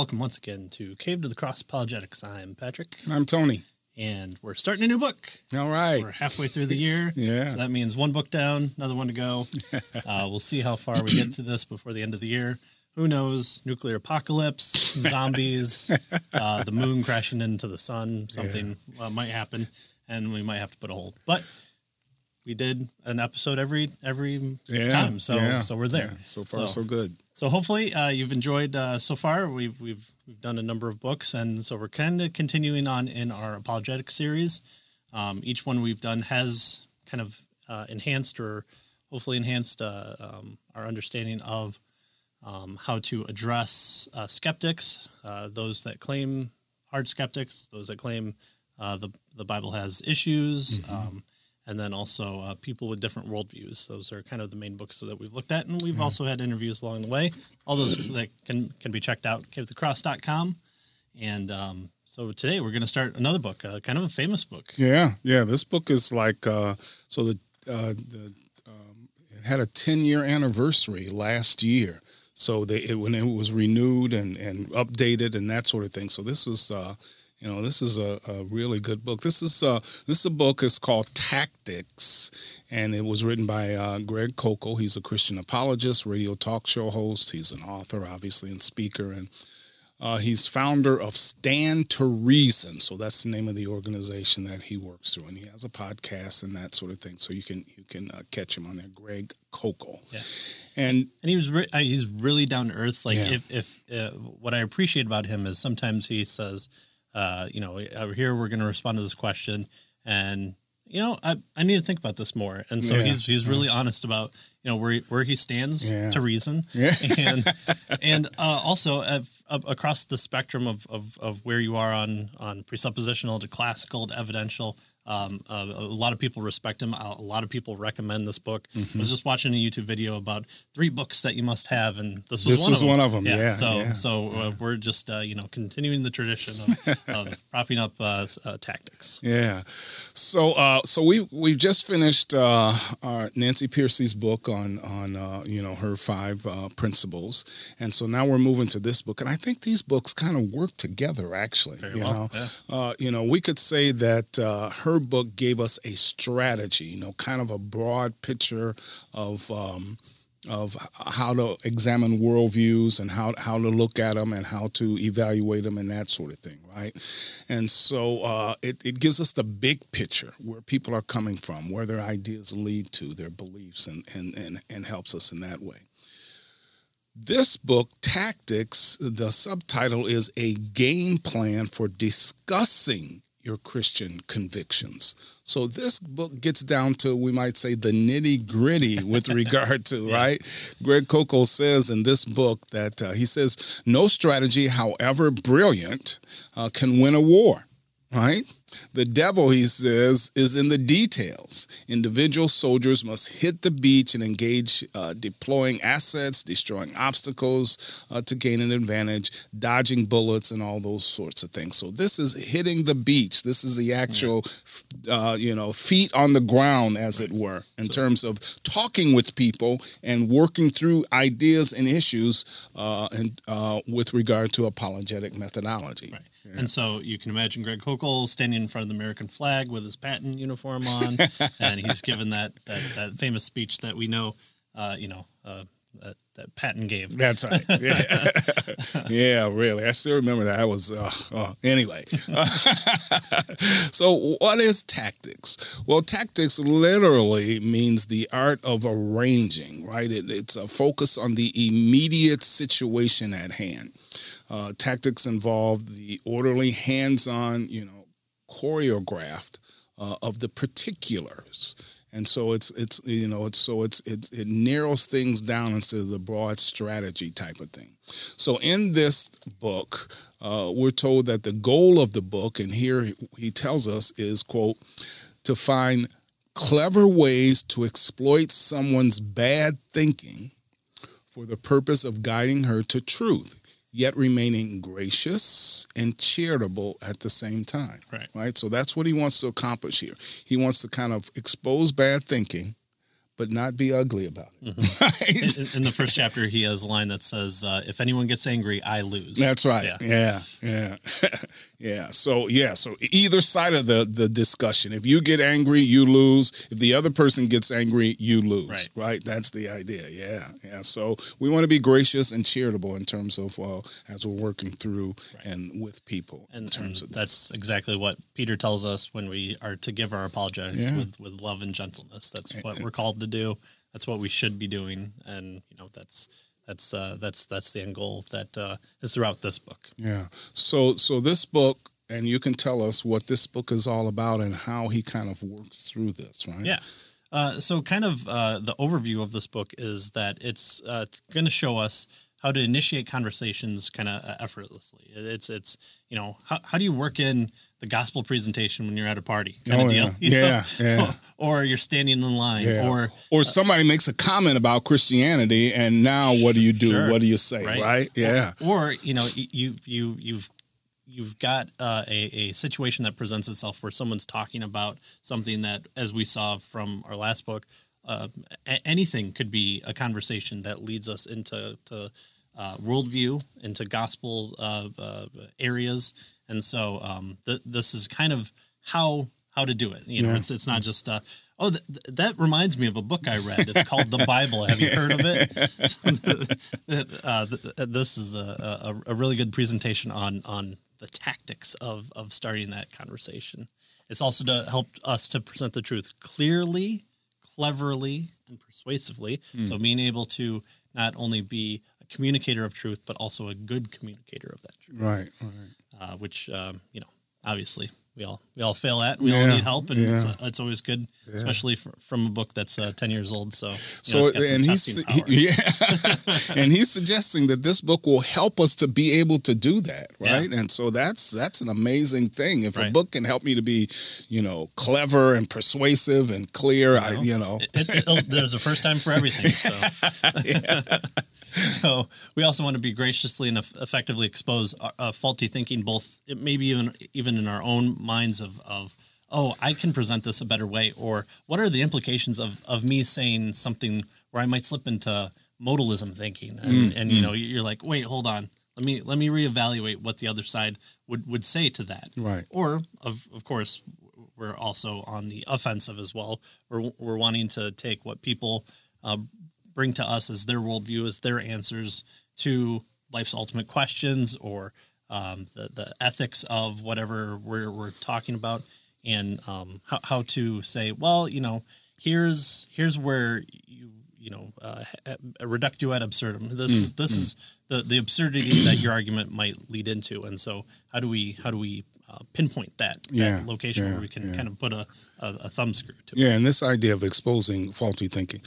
Welcome once again to Cave to the Cross Apologetics. I'm Patrick, I'm Tony. and we're starting a new book. All right. We're halfway through the year. Yeah. So that means one book down, another one to go. Uh, we'll see how far we get to this before the end of the year. Who knows? Nuclear apocalypse, zombies, uh, the moon crashing into the sun, something uh, might happen, and we might have to put a hold. But we did an episode every every Yeah. time, so yeah, so we're there. yeah. So far, So- so, good. So hopefully uh, you've enjoyed uh, so far. We've we've we've done a number of books, and so we're kind of continuing on in our apologetic series. Um, each one we've done has kind of uh, enhanced or hopefully enhanced uh, um, our understanding of um, how to address uh, skeptics, uh, those that claim hard skeptics, those that claim uh, the the Bible has issues. Um, and then also uh, people with different worldviews. Those are kind of the main books that we've looked at, and we've also had interviews along the way. All those that can can be checked out, cavethecross.com. And um, so today we're going to start another book, uh, kind of a famous book. Yeah, yeah. This book is like uh, so the uh, the um, it had a ten year anniversary last year. So they it, when it was renewed and and updated and that sort of thing. So this was. You know, this is a, a really good book. This is uh, this is a book. It's called Tactics, and it was written by uh, Greg Koukl. He's a Christian apologist, radio talk show host. He's an author, obviously, and speaker, and uh, he's founder of Stand to Reason. So that's the name of the organization that he works through, and he has a podcast and that sort of thing. So you can you can uh, catch him on there, Greg Koukl. Yeah. And And he was re- uh, he's really down to earth. Like Yeah. if if uh, what I appreciate about him is sometimes he says, uh, you know, over here we're going to respond to this question, and you know, I, I need to think about this more. And so Yeah. he's he's really honest about you know where he, where he stands Yeah. to reason, Yeah. and and uh, also uh, across the spectrum of, of, of where you are on on presuppositional to classical to evidential. Um, uh, a lot of people respect him. A lot of people recommend this book. Mm-hmm. I was just watching a YouTube video about three books that you must have, and this was This one was of them. one of 'em, yeah, so yeah. so uh, we're just uh, you know continuing the tradition of, of propping up uh, uh, tactics. Yeah. So uh, so we we've just finished uh, our Nancy Pearcey's book on on uh, you know her five uh, principles, and so now we're moving to this book, and I think these books kind of work together actually. Very you well, know, yeah. uh, you know, we could say that uh, book gave us a strategy, you know, kind of a broad picture of. Um, of how to examine worldviews and how how to look at them and how to evaluate them and that sort of thing, right? And so uh, it it gives us the big picture where people are coming from, where their ideas lead to, their beliefs, and and and, and helps us in that way. This book, Tactics, the subtitle is a game plan for discussing your Christian convictions. So this book gets down to, we might say, the nitty gritty with regard to, right? Greg Koukl says in this book that uh, he says, no strategy, however brilliant, uh, can win a war, right? The devil, he says, is in the details. Individual soldiers must hit the beach and engage uh, deploying assets, destroying obstacles uh, to gain an advantage, dodging bullets, and all those sorts of things. So this is hitting the beach. This is the actual, uh, you know, feet on the ground, as it were, in terms of talking with people and working through ideas and issues, uh, and uh, with regard to apologetic methodology. Right. And so you can imagine Greg Koukl standing in front of the American flag with his Patton uniform on, and he's given that, that, that famous speech that we know, uh, you know, uh, that, that Patton gave. That's right. Yeah. yeah, really. I still remember that. I was, uh, uh, anyway. so, what is tactics? Well, tactics literally means the art of arranging, right? It, it's a focus on the immediate situation at hand. Uh, tactics involved, the orderly, hands on, you know, choreographed uh, of the particulars. And so it's it's you know it's so it's it, it narrows things down instead of the broad strategy type of thing. So in this book uh, we're told that the goal of the book and here he tells us is quote to find clever ways to exploit someone's bad thinking for the purpose of guiding her to truth yet remaining gracious and charitable at the same time. Right. Right. So that's what he wants to accomplish here. He wants to kind of expose bad thinking, but not be ugly about it. Mm-hmm. Right? in, in the first chapter, he has a line that says, uh, "If anyone gets angry, I lose." That's right. Yeah. Yeah, yeah, yeah. So yeah, so either side of the the discussion. If you get angry, you lose. If the other person gets angry, you lose. Right. Right. That's the idea. Yeah, yeah. So we want to be gracious and charitable in terms of uh, as we're working through and with people And, in terms and of that's exactly what Peter tells us when we are to give our apologetics Yeah. with, with love and gentleness. That's what we're called to do. That's what we should be doing, and you know that's that's uh, that's that's the end goal that uh, is throughout this book. Yeah. So so this book, and you can tell us what this book is all about and how he kind of works through this, right? Yeah. Uh, so, kind of uh, the overview of this book is that it's uh, going to show us how to initiate conversations kind of effortlessly. It's it's you know how, how do you work in the gospel presentation when you're at a party kind Oh, of deal, yeah. you know? Yeah, yeah. or you're standing in line, Yeah. or or somebody makes a comment about Christianity, and now what do you do? Sure. What do you say? Right. Right? Yeah. or you know you you you've you've got uh, a, a situation that presents itself where someone's talking about something that as we saw from our last book uh, a- anything could be a conversation that leads us into to, uh, worldview into gospel uh, uh, areas and so um, th- this is kind of how how to do it you know Yeah. it's it's not just uh, oh th- th- that reminds me of a book I read it's called the Bible have you heard of it uh, th- th- this is a, a, a really good presentation on on the tactics of of starting that conversation. It's also to help us to present the truth clearly, cleverly, and persuasively. So being able to not only be communicator of truth, but also a good communicator of that truth, Right. Right. uh, which um, you know obviously we all we all fail at. We all need help, and it's, yeah. uh, it's always good, especially fr- from a book that's uh, ten years old. So you know, So it's some and he's he- yeah, and he's suggesting that this book will help us to be able to do that, Yeah. right? And so that's that's an amazing thing. If a book can help me to be, you know, clever and persuasive and clear, I know. you know, it, it, there's a first time for everything. So. so we also want to be graciously and effectively expose uh, uh, faulty thinking, both maybe even even in our own minds of of oh I can present this a better way, or what are the implications of of me saying something where I might slip into modalism thinking, and, and you know you're like wait hold on. Let me let me reevaluate what the other side would, would say to that. Right. Or of of course we're also on the offensive as well. We're we're wanting to take what people uh, bring to us as their worldview, as their answers to life's ultimate questions or um, the the ethics of whatever we're we're talking about, and um, how how to say, well, you know, here's here's where you you know uh, reductio ad absurdum. This is this is the the absurdity that your argument might lead into, and so how do we how do we uh, pinpoint that, Yeah, that location yeah, where we can yeah. kind of put a, a, a thumb screw to it. Yeah, and this idea of exposing faulty thinking.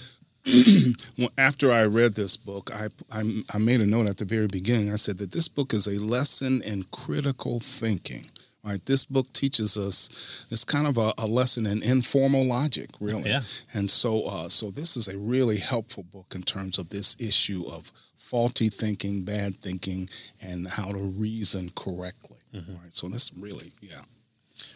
Well, After I read this book, I, I I made a note at the very beginning. I said that this book is a lesson in critical thinking. Right, this book teaches us. It's kind of a, a lesson in informal logic, really. Yeah. And so, uh, so this is a really helpful book in terms of this issue of faulty thinking, bad thinking, and how to reason correctly. Right. So this really, yeah.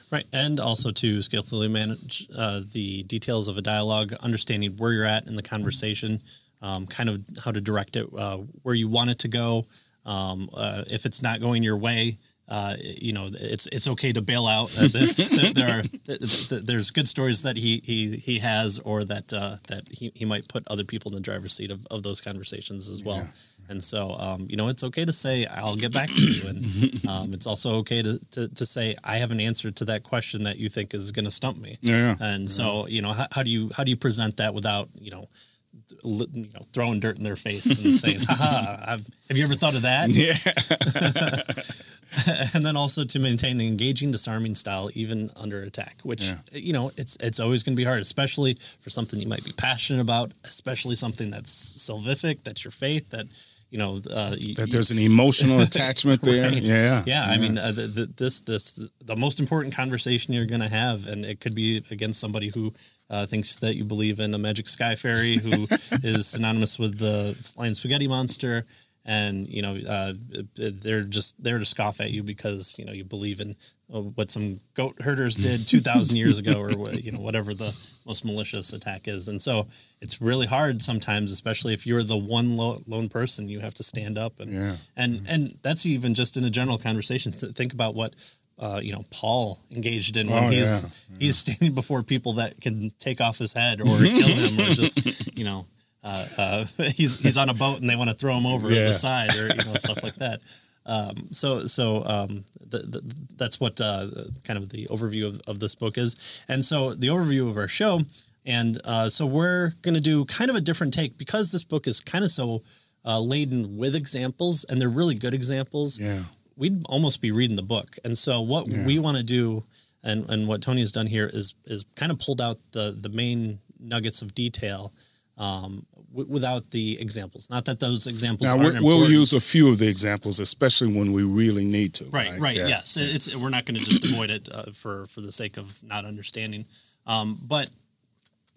Right, and also to skillfully manage uh, the details of a dialogue, understanding where you're at in the conversation, um, kind of how to direct it, uh, where you want it to go. Um, uh, if it's not going your way, uh, you know it's it's okay to bail out. Uh, there, there are there's good stories that he he, he has, or that uh, that he, he might put other people in the driver's seat of, of those conversations as well. And so, um, you know, it's okay to say, I'll get back to you. And um, it's also okay to, to, to say, I have an answer to that question that you think is going to stump me. Yeah. And so, you know, how, how do you, how do you present that without, you know, you know, throwing dirt in their face and saying, haha, I've, have you ever thought of that? Yeah. and then also to maintain an engaging, disarming style even under attack, which Yeah. you know it's it's always going to be hard, especially for something you might be passionate about, especially something that's salvific, that's your faith, that you know uh, That there's an emotional attachment there. Right. Yeah. yeah. I mean, uh, the, the, this this the most important conversation you're going to have, and it could be against somebody who uh, thinks that you believe in a magic sky fairy, who is synonymous with the flying spaghetti monster, and you know uh, they're just there to scoff at you because you know you believe in uh, what some goat herders did 2000 years ago or you know whatever the most malicious attack is. And so it's really hard sometimes especially if you're the one lo- lone person you have to stand up and Yeah. and and that's even just in a general conversation. Th- think about what uh, you know Paul engaged in when Oh, he's yeah. he's standing before people that can take off his head or kill him or just you know uh, uh, he's he's on a boat and they want to throw him over Yeah. the side or you know stuff like that. Um, so so um, the, the, that's what uh, kind of the overview of, of this book is, and so the overview of our show, and uh, so we're going to do kind of a different take because this book is kind of so uh, laden with examples, and they're really good examples Yeah. we'd almost be reading the book. And so what Yeah. we want to do and, and what Tony has done here is is kind of pulled out the the main nuggets of detail um, w- without the examples. Not that those examples Now aren't we, we'll important. use a few of the examples, especially when we really need to. right, right, Yeah. yes. It- It's we're not going to just avoid it uh, for for the sake of not understanding. Um, but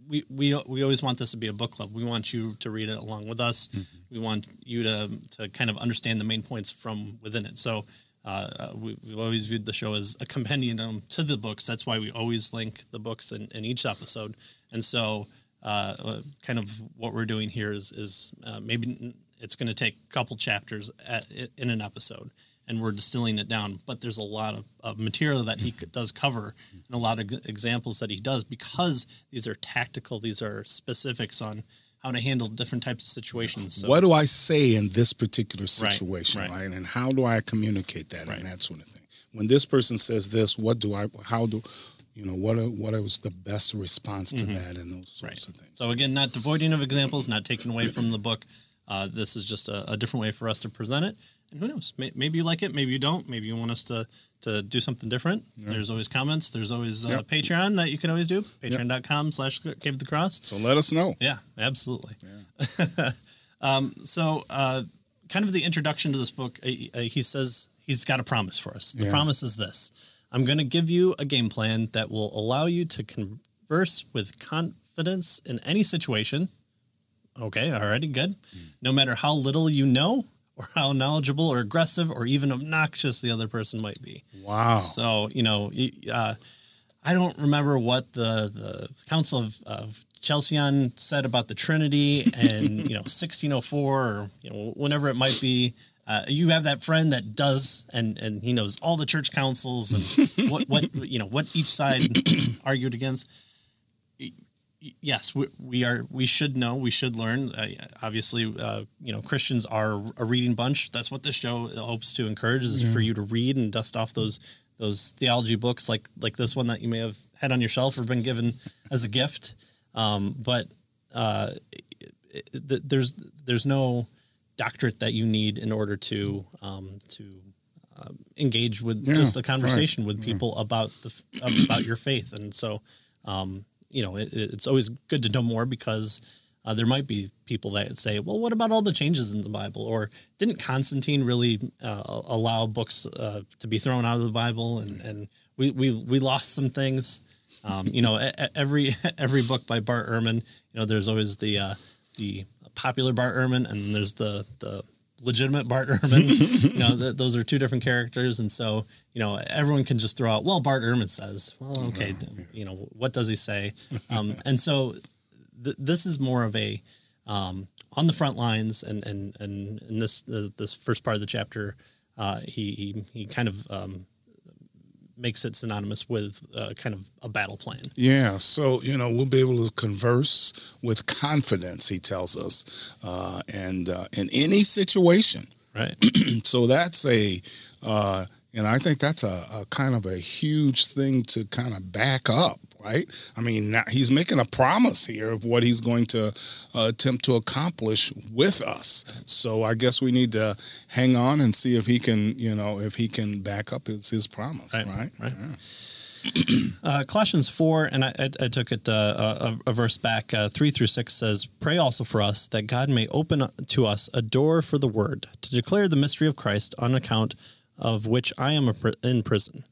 we, we we always want this to be a book club. We want you to read it along with us. Mm-hmm. We want you to to kind of understand the main points from within it. So uh, uh, we, we've always viewed the show as a compendium to the books. That's why we always link the books in, in each episode. And so, uh, kind of what we're doing here is is uh, maybe it's going to take a couple chapters at, in an episode, and we're distilling it down. But there's a lot of, of material that he does cover, and a lot of examples that he does because these are tactical. These are specifics on how to handle different types of situations. So, What do I say in this particular Right, situation, right. right. And how do I communicate that Right. and that sort of thing? When this person says this, what do I? How do you know? What what was the best response to that and those sorts Mm-hmm. Right. of things? So again, not devoiding of examples, not taking away from the book. Uh, this is just a, a different way for us to present it. And who knows? May, maybe you like it, maybe you don't. Maybe you want us to to do something different. There's always comments. There's always uh, Yep. Patreon that you can always do. Patreon.com slash Cave of the Cross. So let us know. Yeah, absolutely. um, so, uh, kind of the introduction to this book, he says he's got a promise for us. The Yeah. promise is this I'm going to give you a game plan that will allow you to converse with confidence in any situation. Okay, already good. No matter how little you know, or how knowledgeable or aggressive or even obnoxious the other person might be. Wow. So you know, uh, I don't remember what the the Council of, of Chalcedon said about the Trinity and you know 1604 or you know whenever it might be. Uh, you have that friend that does, and and he knows all the church councils and what what you know what each side argued against. Yes, we, we are. We should know. We should learn. Uh, obviously, uh, you know, Christians are a reading bunch. That's what this show hopes to encourage is for you to read and dust off those those theology books like like this one that you may have had on your shelf or been given as a gift. Um, but uh, it, it, there's there's no doctorate that you need in order to um, to um, engage with Yeah, just a conversation with people about the about your faith, and so um, you know it, it's always good to know more because uh, there might be people that say, well, what about all the changes in the Bible? Or didn't Constantine really uh, allow books uh, to be thrown out of the Bible? And, and we, we, we lost some things. Um, you know, every every book by Bart Ehrman, you know, there's always the uh, the popular Bart Ehrman, and then there's the the legitimate Bart Ehrman. you know, th- those are two different characters, and so you know, everyone can just throw out, well, Bart Ehrman says, well, okay, you know, what does he say? Um, and so th- this is more of a um, on the front lines, and and and in this uh, this first part of the chapter, uh, he, he he kind of um, makes it synonymous with uh, kind of a battle plan. Yeah, so you know we'll be able to converse with confidence. He tells us, uh, and uh, in any situation. Right. So that's a, uh, and I think that's a, a kind of a huge thing to kind of back up, right? I mean, now he's making a promise here of what he's going to uh, attempt to accomplish with us. So I guess we need to hang on and see if he can, you know, if he can back up his his promise, Right, right? right. Uh, Colossians 4, and I, I, I took it uh, a, a verse back, uh, 3 through 6 says, Pray also for us that God may open to us a door for the word to declare the mystery of Christ on account of which I am a pri- in prison,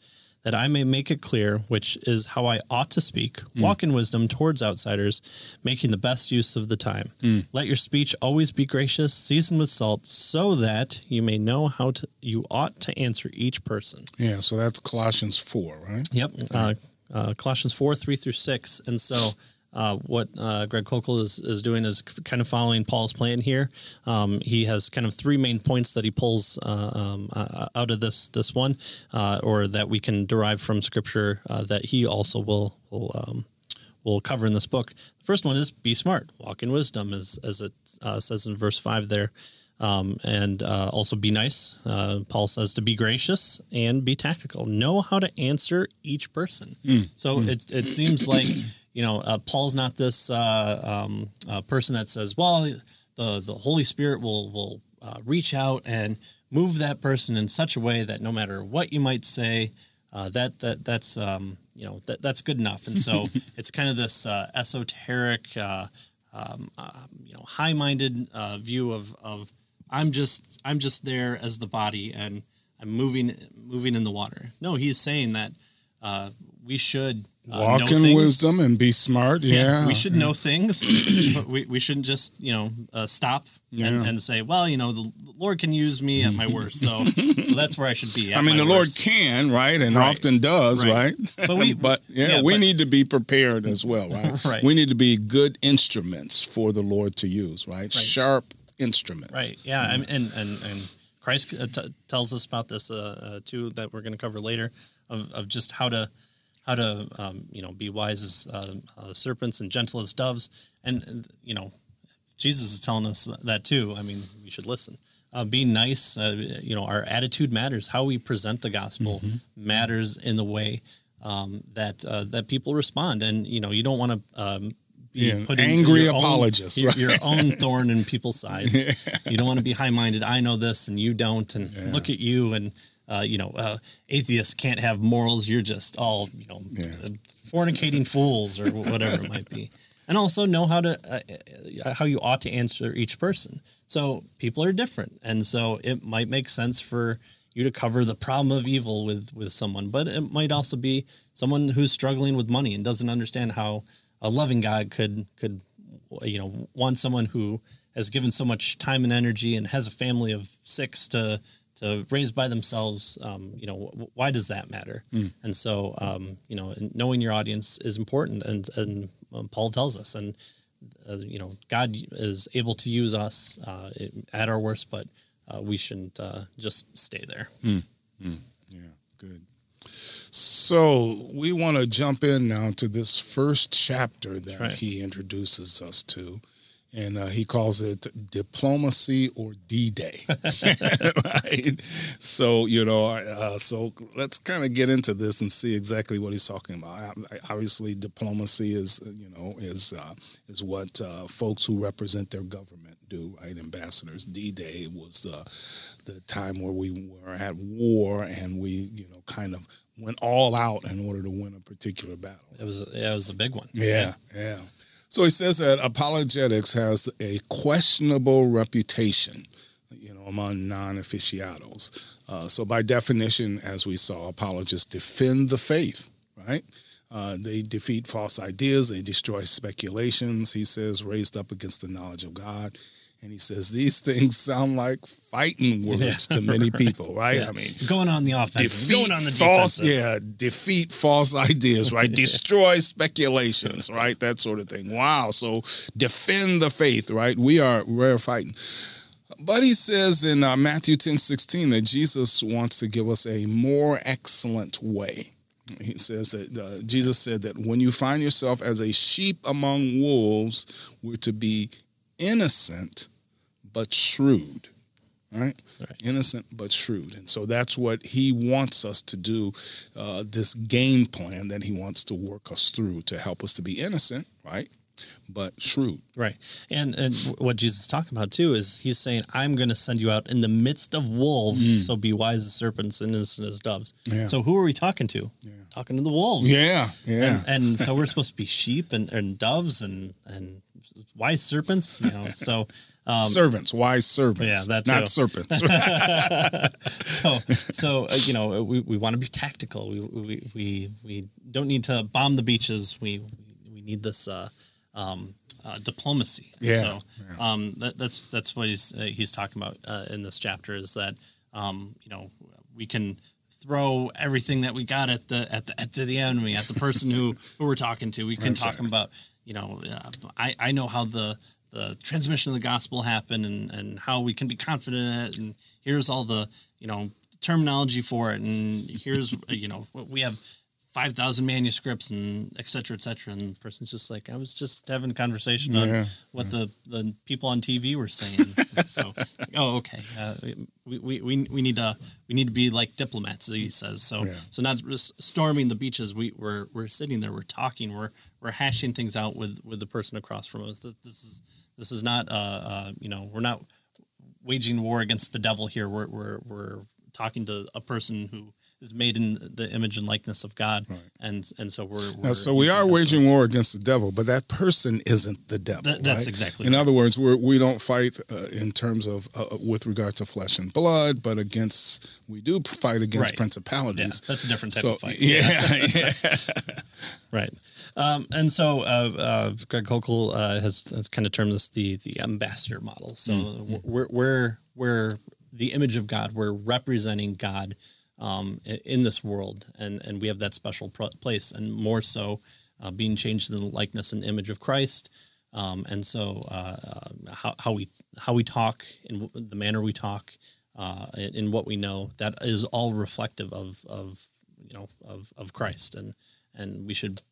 that I may make it clear, which is how I ought to speak, walk in wisdom towards outsiders, making the best use of the time. Let your speech always be gracious, seasoned with salt, so that you may know how to you ought to answer each person. Yeah, so that's Colossians 4, right? Yep. Uh, uh, Colossians 4, 3 through 6. And so uh, what uh, Greg Koukl is, is doing is kind of following Paul's plan here. Um, he has kind of three main points that he pulls uh, um, uh, out of this this one, uh, or that we can derive from Scripture uh, that he also will will um, will cover in this book. The first one is be smart, walk in wisdom, as as it uh, says in verse five there. Um, and uh, also be nice. Uh, Paul says to be gracious and be tactical. Know how to answer each person. So it it seems like you know uh, Paul's not this uh, um, uh, person that says, well, the the Holy Spirit will will uh, reach out and move that person in such a way that no matter what you might say, uh, that that that's um, you know that that's good enough. And so it's kind of this uh, esoteric, uh, um, uh, you know, high-minded uh, view of of I'm just I'm just there as the body and I'm moving moving in the water. No, he's saying that uh, we should uh, Walk know in things. wisdom and be smart. Yeah. we should know things, but we, we shouldn't just you know uh, stop and, Yeah. and say, well, you know, the Lord can use me at my worst, so so that's where I should be. At I mean, the Lord worst. can, right? And Right. often does, Right. right? But we- but yeah, yeah, we but- need to be prepared as well, right? Right. We need to be good instruments for the Lord to use, right? Sharp instruments. Right. Yeah. Mean, and and and Christ uh, t- tells us about this uh, uh, too that we're going to cover later of, of just how to how to um, you know be wise as uh, uh, serpents and gentle as doves, and you know Jesus is telling us that too. I mean, we should listen. Uh, being nice, uh, you know, our attitude matters. How we present the gospel matters in the way um, that uh, that people respond. And you know, you don't want to um, be Yeah, putting angry your own- apologists, your, right? your own thorn in people's sides. You don't want to be high minded. I know this and you don't, and look at you. And uh, you know, uh, atheists can't have morals. You're just all you know, Yeah. uh, fornicating fools or whatever it might be. And also know how to uh, uh, how you ought to answer each person. So people are different, and so it might make sense for you to cover the problem of evil with with someone, but it might also be someone who's struggling with money and doesn't understand how a loving God could could you know want someone who has given so much time and energy and has a family of six to to raise by themselves. Um, you know, wh- why does that matter? And so, um, you know, knowing your audience is important, and and um, Paul tells us, and uh, you know, God is able to use us uh, at our worst, but uh, we shouldn't uh, just stay there. Yeah, good. So we want to jump in now to this first chapter that right. he introduces us to. And uh, he calls it diplomacy or D-Day, right? So you know, uh, so let's kind of get into this and see exactly what he's talking about. Obviously, diplomacy is you know is uh, is what uh, folks who represent their government do, right? Ambassadors. D-Day was uh, the time where we were at war and we you know kind of went all out in order to win a particular battle. It was yeah, it was a big one. Yeah, yeah. So he says that apologetics has a questionable reputation, you know, among non-aficionados. Uh, so by definition, as we saw, apologists defend the faith, right? Uh, they defeat false ideas. They destroy speculations. He says raised up against the knowledge of God. And he says these things sound like fighting words to many people, right? Yeah. I mean, going on the offensive, going on the false, yeah, defeat false ideas, right? Destroy speculations, right? That sort of thing. Wow. So defend the faith, right? We are we're fighting. But he says in uh, Matthew 10 16 that Jesus wants to give us a more excellent way. He says that uh, Jesus said that when you find yourself as a sheep among wolves, we're to be innocent but shrewd, right? Right. Innocent but shrewd. And so that's what he wants us to do, uh, this game plan that he wants to work us through to help us to be innocent, right? But shrewd. Right. And and what Jesus is talking about too is he's saying, I'm going to send you out in the midst of wolves, so be wise as serpents and innocent as doves. Mm. Yeah. So who are we talking to? Talking to the wolves. Yeah, yeah. And, and so we're supposed to be sheep and, and doves and, and wise serpents, you know. so Um, servants, wise servants. Yeah, that's not too. serpents. so so uh, you know we, we want to be tactical. We, we we we don't need to bomb the beaches. We we need this uh, um, uh, diplomacy. Yeah, So um, that, that's that's what he's uh, he's talking about uh, in this chapter is that um, you know we can throw everything that we got at the at the at the enemy at the person who who we're talking to. We can That's talk right. about you know uh, I I know how the the transmission of the gospel happened and and how we can be confident in it. And here's all the you know terminology for it. And here's you know what we have 5000 manuscripts and et cetera et cetera. And the person's just like i was just having a conversation on Yeah, what the the people on tv were saying. So oh okay. Uh, we, we, we we need to we need to be like diplomats as he says. So Yeah. so not just storming the beaches. We we're, we're sitting there. We're talking. We're we're hashing things out with with the person across from us. This is this is not uh, uh you know we're not waging war against the devil here. We're we're we're talking to a person who is made in the image and likeness of God, and and so we're, we're Now, so we are waging war against the devil, but that person isn't the devil. That- that's right? exactly In right. other words, we're, we don't fight uh, in terms of uh, with regard to flesh and blood, but against we do fight against Right. principalities. Yeah, that's a different type so of fight. yeah, yeah. right. Um, and so uh, uh, Greg Koukl uh, has, has kind of termed this the the ambassador model. So Mm-hmm. we're we're we're the image of God. We're representing God um, in this world, and and we have that special place, and more so uh, being changed in the likeness and image of Christ. Um, and so uh, uh, how, how we how we talk in w- the manner we talk uh, in, in what we know that is all reflective of of you know of, of Christ and and we should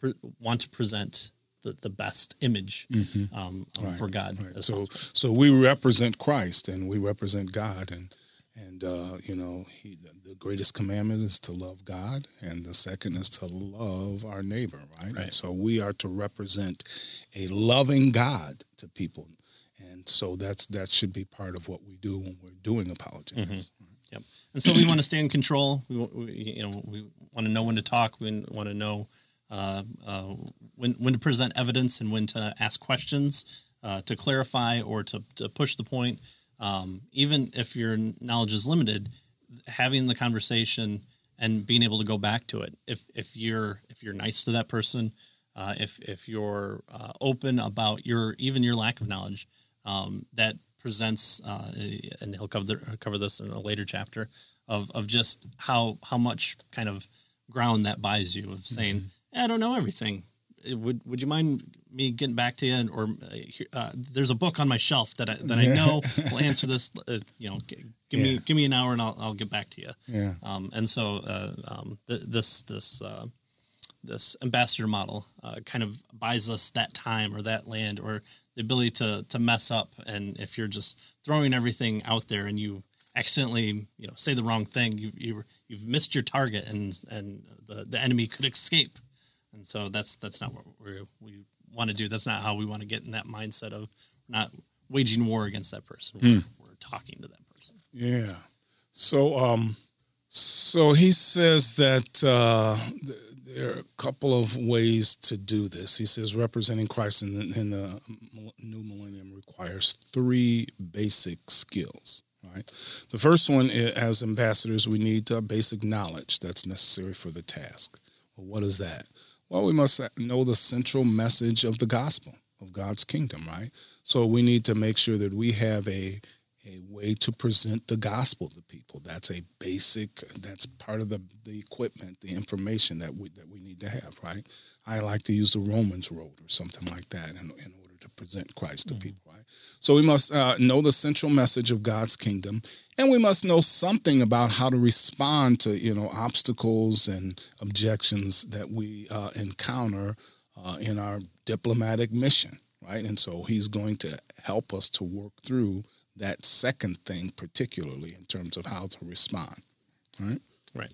pre- want to present the, the best image um, um, Mm-hmm. Right, for God Right. So so we represent Christ and we represent God and and uh, you know he, the greatest commandment is to love God and the second is to love our neighbor right, Right. So we are to represent a loving God to people and so that's that should be part of what we do when we're doing apologetics Yep. And so we want to stay in control. We, we you know we want to know when to talk. We want to know when when to present evidence and when to ask questions uh, to clarify or to, to push the point. Um, even if your knowledge is limited, having the conversation and being able to go back to it. If if you're if you're nice to that person, uh, if if you're uh, open about your even your lack of knowledge, um, that presents, uh, and he'll cover the, cover this in a later chapter of of just how how much kind of ground that buys you of saying, "Eh, I don't know everything. Eh, Would would you mind me getting back to you? And, or uh, uh, there's a book on my shelf that I, that I know will answer this. Uh, you know, g- give me give me an hour and I'll I'll get back to you. yeah Um, and so uh, um, th- this this uh, this ambassador model uh, kind of buys us that time or that land or the ability to to mess up. And if you're just throwing everything out there and you accidentally you know say the wrong thing, you you you've missed your target and and the the enemy could escape. And so that's that's not what we we want to do. That's not how we want to get in that mindset of not waging war against that person. We're, we're talking to that person. Yeah. So, um, so he says that uh, th- there are a couple of ways to do this. He says representing Christ in the, in the new millennium requires three basic skills. Right. The first one, i- as ambassadors, we need uh, basic knowledge that's necessary for the task. Well, what is that? Well, we must know the central message of the gospel of God's kingdom, right? So we need to make sure that we have a a way to present the gospel to people. That's a basic. That's part of the, the equipment, the information that we that we need to have. Right. I like to use the Romans road or something like that in, in order to present Christ to people. Right. So we must uh, know the central message of God's kingdom, and we must know something about how to respond to you know obstacles and objections that we uh, encounter uh, in our diplomatic mission. Right. And so he's going to help us to work through that second thing, particularly in terms of how to respond. Right? Right.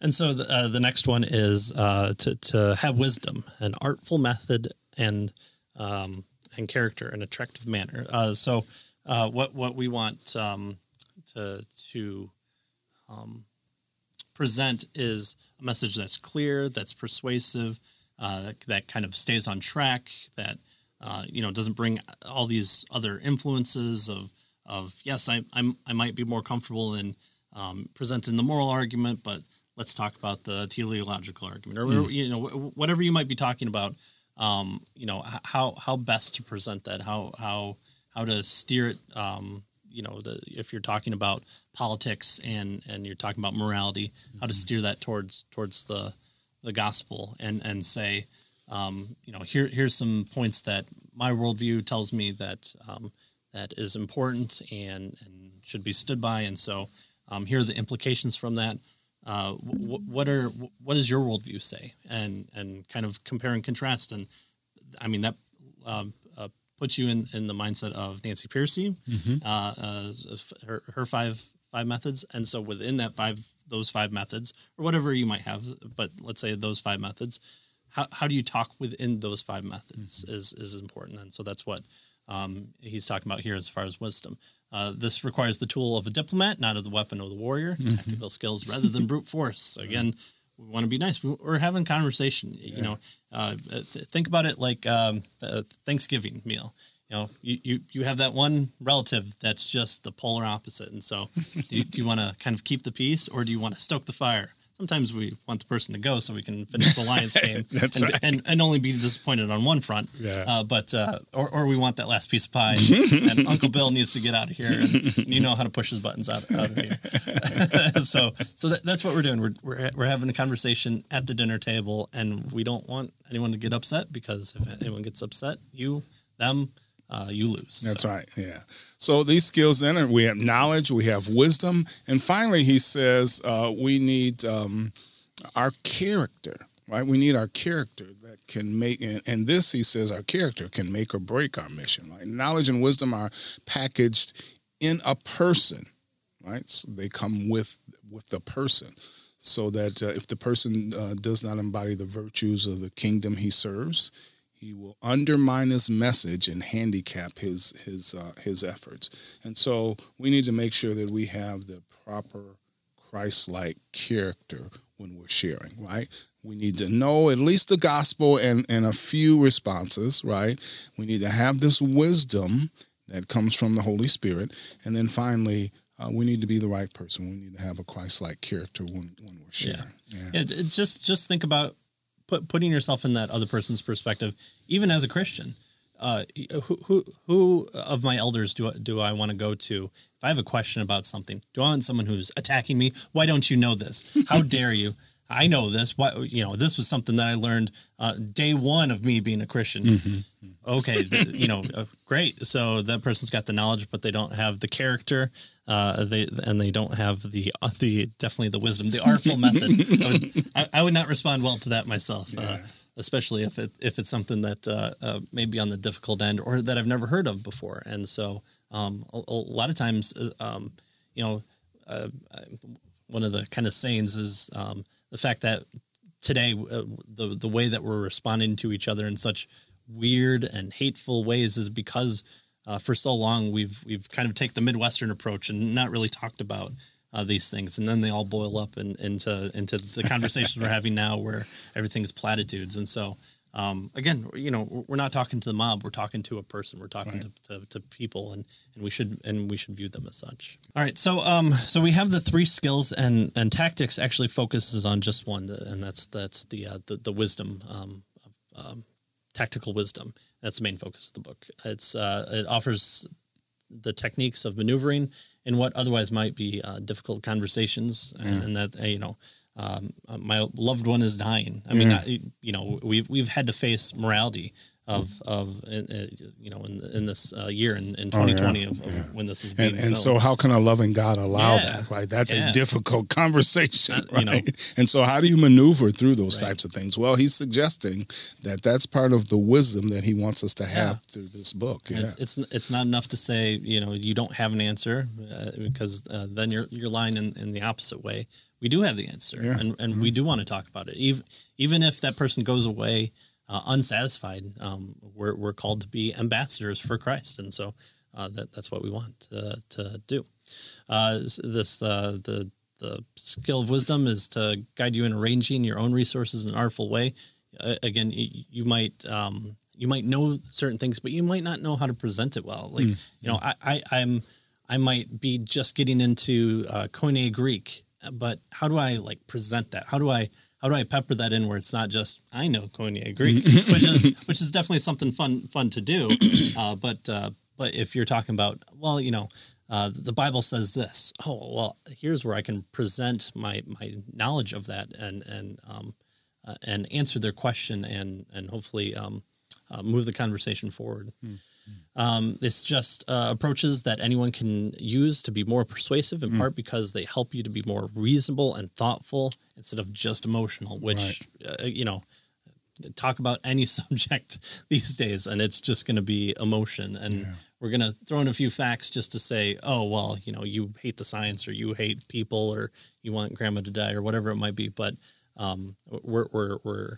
And so the, uh, the next one is uh, to, to have wisdom, an artful method, and um, and character, an attractive manner. Uh, so uh, what what we want um, to to um, present is a message that's clear, that's persuasive, uh, that, that kind of stays on track, that uh, you know, doesn't bring all these other influences of of yes, I I'm, I might be more comfortable in um, presenting the moral argument, but let's talk about the teleological argument, or mm. you know, whatever you might be talking about. Um, you know, how how best to present that, how how how to steer it. Um, you know, the, if you're talking about politics and and you're talking about morality, mm-hmm. how to mm-hmm. steer that towards towards the the gospel and and say, um, you know, here here's some points that my worldview tells me that um, that is important and and should be stood by, and so um, here are the implications from that. Uh, w- what are what does your worldview say, and and kind of compare and contrast, and I mean that um, puts you in, in the mindset of Nancy Pearcey, mm-hmm. uh, uh her her five five methods, and so within that five those five methods or whatever you might have, but let's say those five methods, how, how do you talk within those five methods mm-hmm. is, is important. And so that's what um, he's talking about here as far as wisdom. Uh, this requires the tool of a diplomat, not of the weapon of the warrior, mm-hmm. tactical skills rather than brute force. Again, we want to be nice. We're having conversation. Yeah. You know, uh, think about it like um, a Thanksgiving meal. You know, you, you, you have that one relative that's just the polar opposite. And so, do you, do you want to kind of keep the peace or do you want to stoke the fire? Sometimes we want the person to go so we can finish the Lions game and, right. and, and, only be disappointed on one front. Yeah. Uh, but uh, or, or we want that last piece of pie and, and, Uncle Bill needs to get out of here and you know how to push his buttons out, out of here. so so that, that's what we're doing. We're, we're, we're having a conversation at the dinner table and we don't want anyone to get upset because if anyone gets upset, you, them, uh, you lose. That's so. right. Yeah. So these skills then we have knowledge, we have wisdom, and finally he says uh, we need um, our character. Right. We need our character that can make, and, and this he says our character can make or break our mission. Right. Knowledge and wisdom are packaged in a person. Right. So they come with with the person so that uh, if the person uh, does not embody the virtues of the kingdom he serves, he will undermine his message and handicap his his uh, his efforts. And so we need to make sure that we have the proper Christ-like character when we're sharing, right? We need to know at least the gospel and, and a few responses, right? We need to have this wisdom that comes from the Holy Spirit. And then finally, uh, we need to be the right person. We need to have a Christ-like character when, when we're sharing. Yeah. yeah. yeah just just think about put, putting yourself in that other person's perspective, even as a Christian. Uh, who, who, who of my elders do I, do I want to go to if I have a question about something? Do I want someone who's attacking me? Why don't you know this? How dare you? I know this. Why, you know, this was something that I learned uh, day one of me being a Christian. Mm-hmm. Okay, you know, uh, great. So that person's got the knowledge, but they don't have the character. Uh, they and they don't have the uh, the definitely the wisdom, the artful method. I would, I, I would, not respond well to that myself, uh, especially if it if it's something that uh, may be on the difficult end or that I've never heard of before. And so, um, a, a, lot of times, um, you know, one of the kind of sayings is. Um, the fact that today uh, the the way that we're responding to each other in such weird and hateful ways is because uh, for so long we've we've kind of taken the midwestern approach and not really talked about uh, these things, and then they all boil up in, into into the conversations we're having now, where everything's platitudes, and so um, again, you know, we're not talking to the mob. We're talking to a person. We're talking right. to, to, to, people, and, and we should and we should view them as such. All right, so um, so we have the three skills, and and tactics actually focuses on just one, and that's that's the uh, the, the wisdom, um, um, tactical wisdom. That's the main focus of the book. It's uh, it offers the techniques of maneuvering in what otherwise might be uh, difficult conversations, and, mm. and that you know um, uh, my loved one is dying. I mean, I, you know, we've we've had to face morality of of uh, you know in, in this uh, year in, in 2020 oh, yeah. Of, of yeah. when this is being and, and so how can a loving God allow yeah. that right that's a difficult conversation right you know, and so how do you maneuver through those right. types of things well he's suggesting that that's part of the wisdom that he wants us to have through this book yeah. It's, it's, it's not enough to say you know you don't have an answer uh, because uh, then you're you're lying in, in the opposite way we do have the answer and, and mm-hmm. we do want to talk about it even even if that person goes away uh, unsatisfied, um, we're, we're called to be ambassadors for Christ. And so uh, that, that's what we want to, to do. Uh, this uh, the the skill of wisdom is to guide you in arranging your own resources in an artful way. again, you might um, you might know certain things, but you might not know how to present it well. Like, mm. you know, I, I, I'm, I might be just getting into uh, Koine Greek, but how do I like present that? How do I, how do I pepper that in where it's not just I know Koine Greek, which is which is definitely something fun fun to do. Uh, but uh, but if you're talking about well, you know, uh, the Bible says this. Oh well, here's where I can present my my knowledge of that and and um, uh, and answer their question and and hopefully um, uh, move the conversation forward. Mm-hmm. Um, it's just uh, approaches that anyone can use to be more persuasive, in mm. part because they help you to be more reasonable and thoughtful instead of just emotional. Which right. uh, you know, talk about any subject these days, and it's just going to be emotion. And yeah. we're going to throw in a few facts just to say, oh well, you know, you hate the science, or you hate people, or you want grandma to die, or whatever it might be. But um, we're we're we're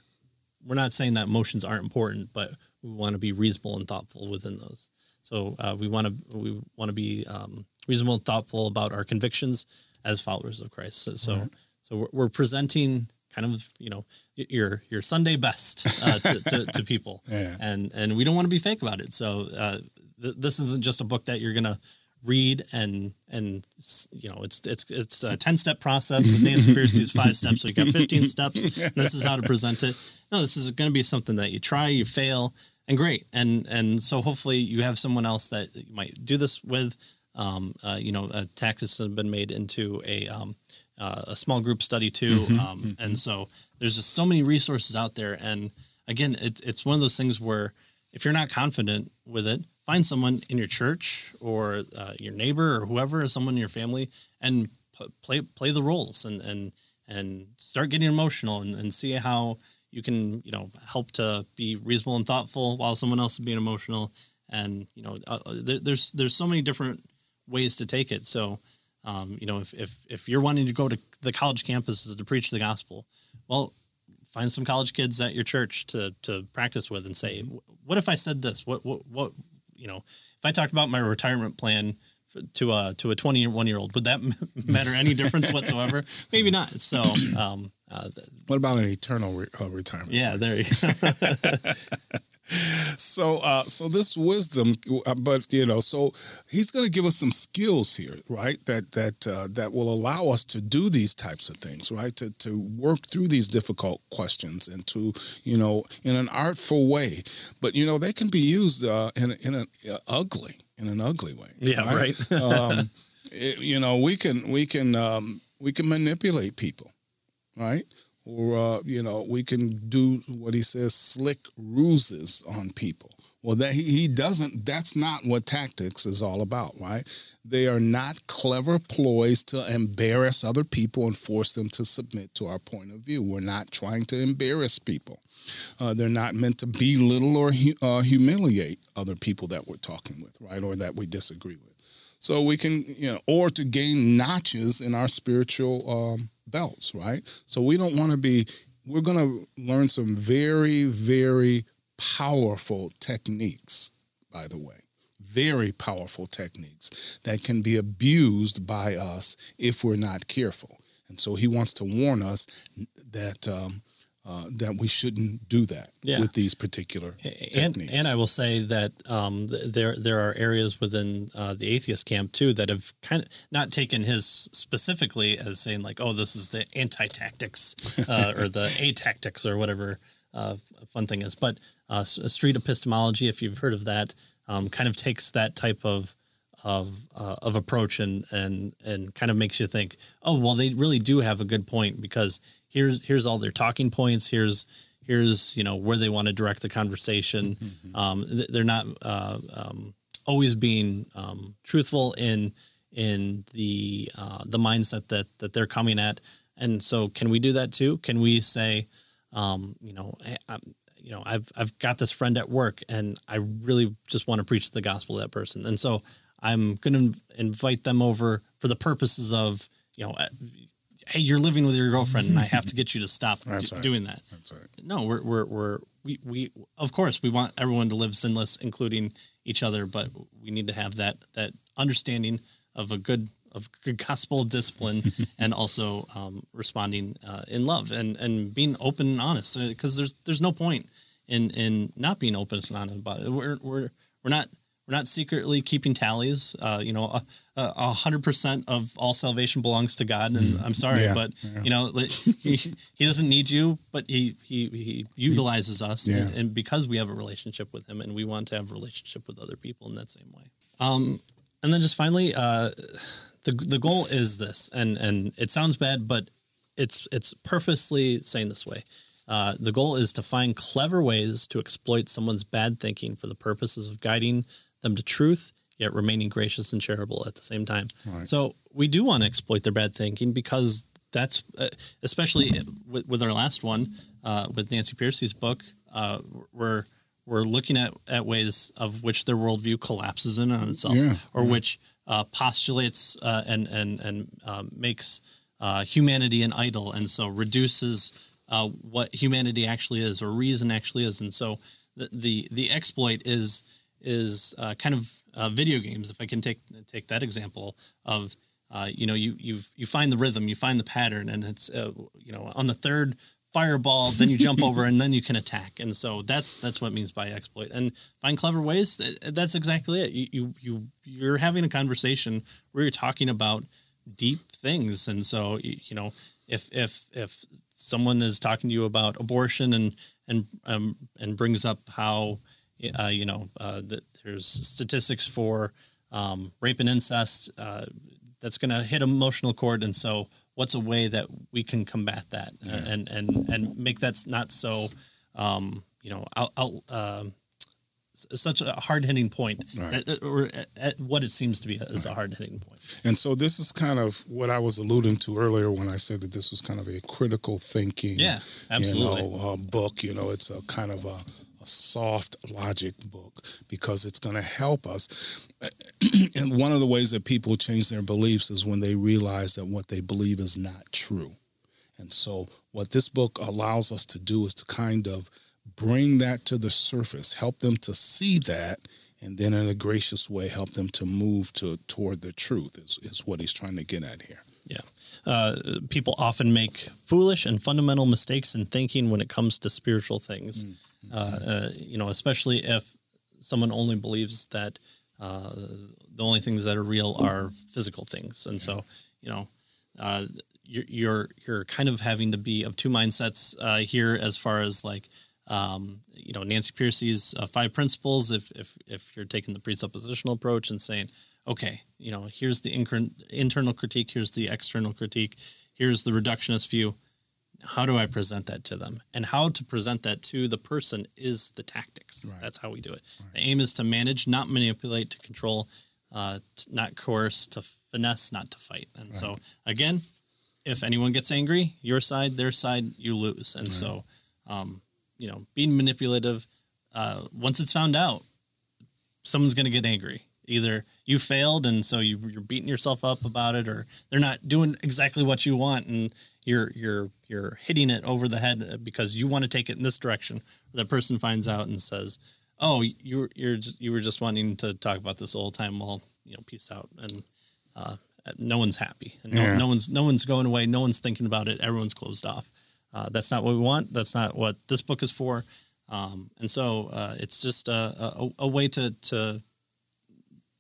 we're not saying that emotions aren't important, but we want to be reasonable and thoughtful within those. So uh, we want to we want to be um, reasonable and thoughtful about our convictions as followers of Christ. So so, right. so we're, we're, presenting kind of you know your your Sunday best uh, to, to, to, people, yeah. and and we don't want to be fake about it. So uh, th- this isn't just a book that you're gonna read and and you know it's it's it's a 10 step process with Nancy Pearcey's five steps so you got 15 steps this is how to present it. No this is going to be something that you try you fail and great. And and so hopefully you have someone else that you might do this with. Um, uh, you know a tactics has been made into a um, uh, a small group study too. Mm-hmm, um, mm-hmm. and so there's just so many resources out there. And again it, it's one of those things where if you're not confident with it find someone in your church or uh, your neighbor or whoever or someone in your family and p- play play the roles and and and start getting emotional and, and see how you can you know help to be reasonable and thoughtful while someone else is being emotional. And you know uh, uh, there, there's there's so many different ways to take it. So um, you know if, if if you're wanting to go to the college campuses to preach the gospel well find some college kids at your church to to practice with and say what if i said this? What what what you know if i talked about my retirement plan to a to a 21 year old would that matter any difference whatsoever? Maybe not. So um, uh, what about an eternal re- uh, retirement? Yeah there you go so uh, so this wisdom uh, but you know so he's going to give us some skills here right that that uh, that will allow us to do these types of things right to to work through these difficult questions and to you know in an artful way. But you know they can be used uh, in in an uh, ugly in an ugly way yeah right, right. um, it, you know we can we can um, we can manipulate people right or uh, you know we can do what he says slick ruses on people. Well that he, he doesn't that's not what tactics is all about right? They are not clever ploys to embarrass other people and force them to submit to our point of view. We're not trying to embarrass people. Uh, they're not meant to belittle or hu- uh, humiliate other people that we're talking with right or that we disagree with. So we can you know or to gain notches in our spiritual um, belts, right? So we don't want to be, we're going to learn some very, very powerful techniques, by the way. Very powerful techniques that can be abused by us if we're not careful. And so he wants to warn us that um, uh, that we shouldn't do that yeah. with these particular and, techniques. And I will say that um, there there are areas within uh, the atheist camp too that have kind of not taken his specifically as saying like, oh, this is the anti tactics uh, or the a tactics or whatever uh, fun thing is, but uh, street epistemology, if you've heard of that, um, kind of takes that type of of uh, of approach and and and kind of makes you think, oh well, they really do have a good point because here's here's all their talking points. Here's here's you know where they want to direct the conversation. Mm-hmm. Um, they're not uh, um, always being um, truthful in in the uh, the mindset that that they're coming at. And so, can we do that too? Can we say, um, you know, hey, you know, I've I've got this friend at work, and I really just want to preach the gospel to that person, and so I'm going to invite them over for the purposes of, you know, hey, you're living with your girlfriend, and I have to get you to stop d- right. doing that. That's right. No, we're we're we're we we of course we want everyone to live sinless, including each other, but we need to have that that understanding of a good of good gospel discipline and also um, responding uh, in love and and being open and honest because uh, there's there's no point in in not being open and honest about it. We're we're we're not we're not secretly keeping tallies. Uh, you know, a hundred percent of all salvation belongs to God, and I'm sorry, Yeah, but yeah. you know, he, he doesn't need you, but he he he utilizes us, Yeah. and, and because we have a relationship with him, and we want to have a relationship with other people in that same way. Um, and then just finally, uh, the the goal is this, and and it sounds bad, but it's it's purposely saying this way. Uh, the goal is to find clever ways to exploit someone's bad thinking for the purposes of guiding them to truth, yet remaining gracious and charitable at the same time. Right. So we do want to exploit their bad thinking because that's uh, especially with, with our last one uh, with Nancy Pearcey's book. Uh, we're we're looking at, at ways of which their worldview collapses in on itself, Yeah, or which uh, postulates uh, and and and um, makes uh, humanity an idol, and so reduces uh, what humanity actually is or reason actually is. And so the the, the exploit is is uh, kind of uh, video games. If I can take take that example of uh, you know you you you find the rhythm, you find the pattern, and it's uh, you know on the third fireball, then you jump over and then you can attack. And so that's that's what it means by exploit. And find clever ways. that- That's exactly it. You you, you you're having a conversation where you're talking about deep things, and so you, you know if if if someone is talking to you about abortion and and um, and brings up how uh, you know uh, that there's statistics for um, rape and incest uh, that's going to hit emotional chord and so what's a way that we can combat that uh, and and and make that not so um, you know out, out um, such a hard hitting point Right. uh, or at, at what it seems to be is a hard hitting point. point And so this is kind of what I was alluding to earlier when I said that this was kind of a critical thinking, Yeah, absolutely. you know, uh, book. You know, it's a kind of a, a soft logic book because it's going to help us. and one of the ways that people change their beliefs is when they realize that what they believe is not true. And so, what this book allows us to do is to kind of bring that to the surface, help them to see that, and then in a gracious way, help them to move to toward the truth. Is is what he's trying to get at here. Yeah. Uh, people often make foolish and fundamental mistakes in thinking when it comes to spiritual things. Uh, uh, you know, especially if someone only believes that uh, the only things that are real are physical things, and so you know, uh, you're, you're kind of having to be of two mindsets uh, here as far as like. Um, you know Nancy Pearcey's five principles. If if if you're taking the presuppositional approach and saying, okay, you know, here's the internal critique, here's the external critique, here's the reductionist view. How do I present that to them? And how to present that to the person is the tactics. Right. That's how we do it. The aim is to manage, not manipulate, to control, uh, t- not coerce, to finesse, not to fight. And so, again, if anyone gets angry, your side, their side, you lose. And so, um, you know, being manipulative, uh, once it's found out, someone's going to get angry. Either you failed and so you, you're beating yourself up about it, or they're not doing exactly what you want and you're you're you're hitting it over the head because you want to take it in this direction. That person finds out and says, "Oh, you were you're just, you were just wanting to talk about this the time." Well, you know, peace out, and uh, no one's happy, and no, Yeah. no one's no one's going away, no one's thinking about it, everyone's closed off. Uh, that's not what we want. That's not what this book is for. Um, and so uh, it's just a, a, a way to, to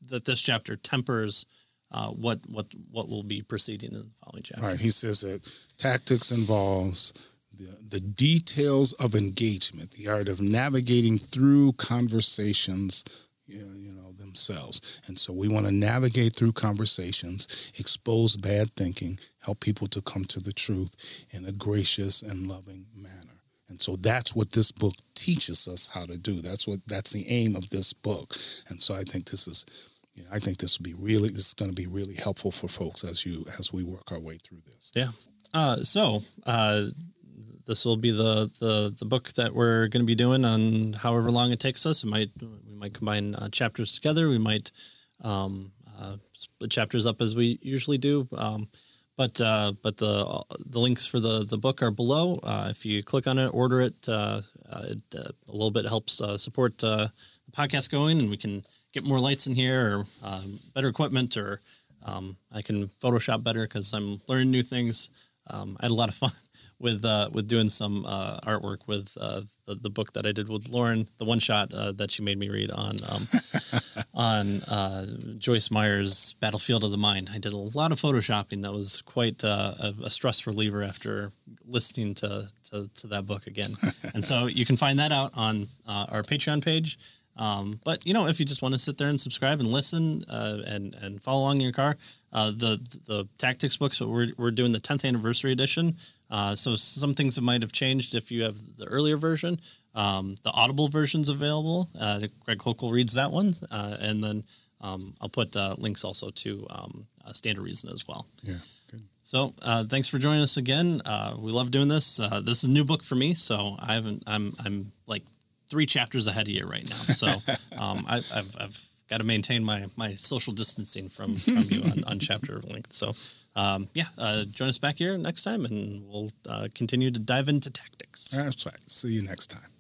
that this chapter tempers uh, what what what will be proceeding in the following chapter. All right. He says that tactics involves the, the details of engagement, the art of navigating through conversations, you know, you know themselves. And so we want to navigate through conversations, expose bad thinking, help people to come to the truth in a gracious and loving manner. And so that's what this book teaches us how to do. That's what that's the aim of this book. And so I think this is you know, I think this will be really this is going to be really helpful for folks as you as we work our way through this. Yeah. Uh, so uh, this will be the, the the book that we're going to be doing on however long it takes us. It might we might combine uh, chapters together. We might um, uh, split chapters up as we usually do. Um, but uh, but the the links for the the book are below. Uh, if you click on it, order it. Uh, uh, it uh, a little bit helps support podcast going, and we can get more lights in here, or um, better equipment, or um, I can Photoshop better because I'm learning new things. um, I had a lot of fun with uh, with doing some uh, artwork with uh, the, the book that I did with Lauren, the one shot uh, that she made me read on um, on uh, Joyce Meyer's Battlefield of the Mind. I did a lot of photoshopping. That was quite uh, a, a stress reliever after listening to, to, to that book again. and so you can find that out on our Patreon page. Um, but you know, if you just want to sit there and subscribe and listen uh, and and follow along in your car, uh, the the tactics book. So we're we're doing the 10th anniversary edition. Uh, so some things that might have changed if you have the earlier version. Um, the Audible version's available. Uh, Greg Koukl reads that one, uh, and then um, I'll put uh, links also to um, Stand to Reason as well. Yeah. Good. So thanks for joining us again. we love doing this. this is a new book for me, so I haven't. I'm I'm like three chapters ahead of you right now. So um, I, have I've got to maintain my my social distancing from from you on, on chapter length. So um, yeah, uh, join us back here next time, and we'll uh, continue to dive into tactics. That's right. See you next time.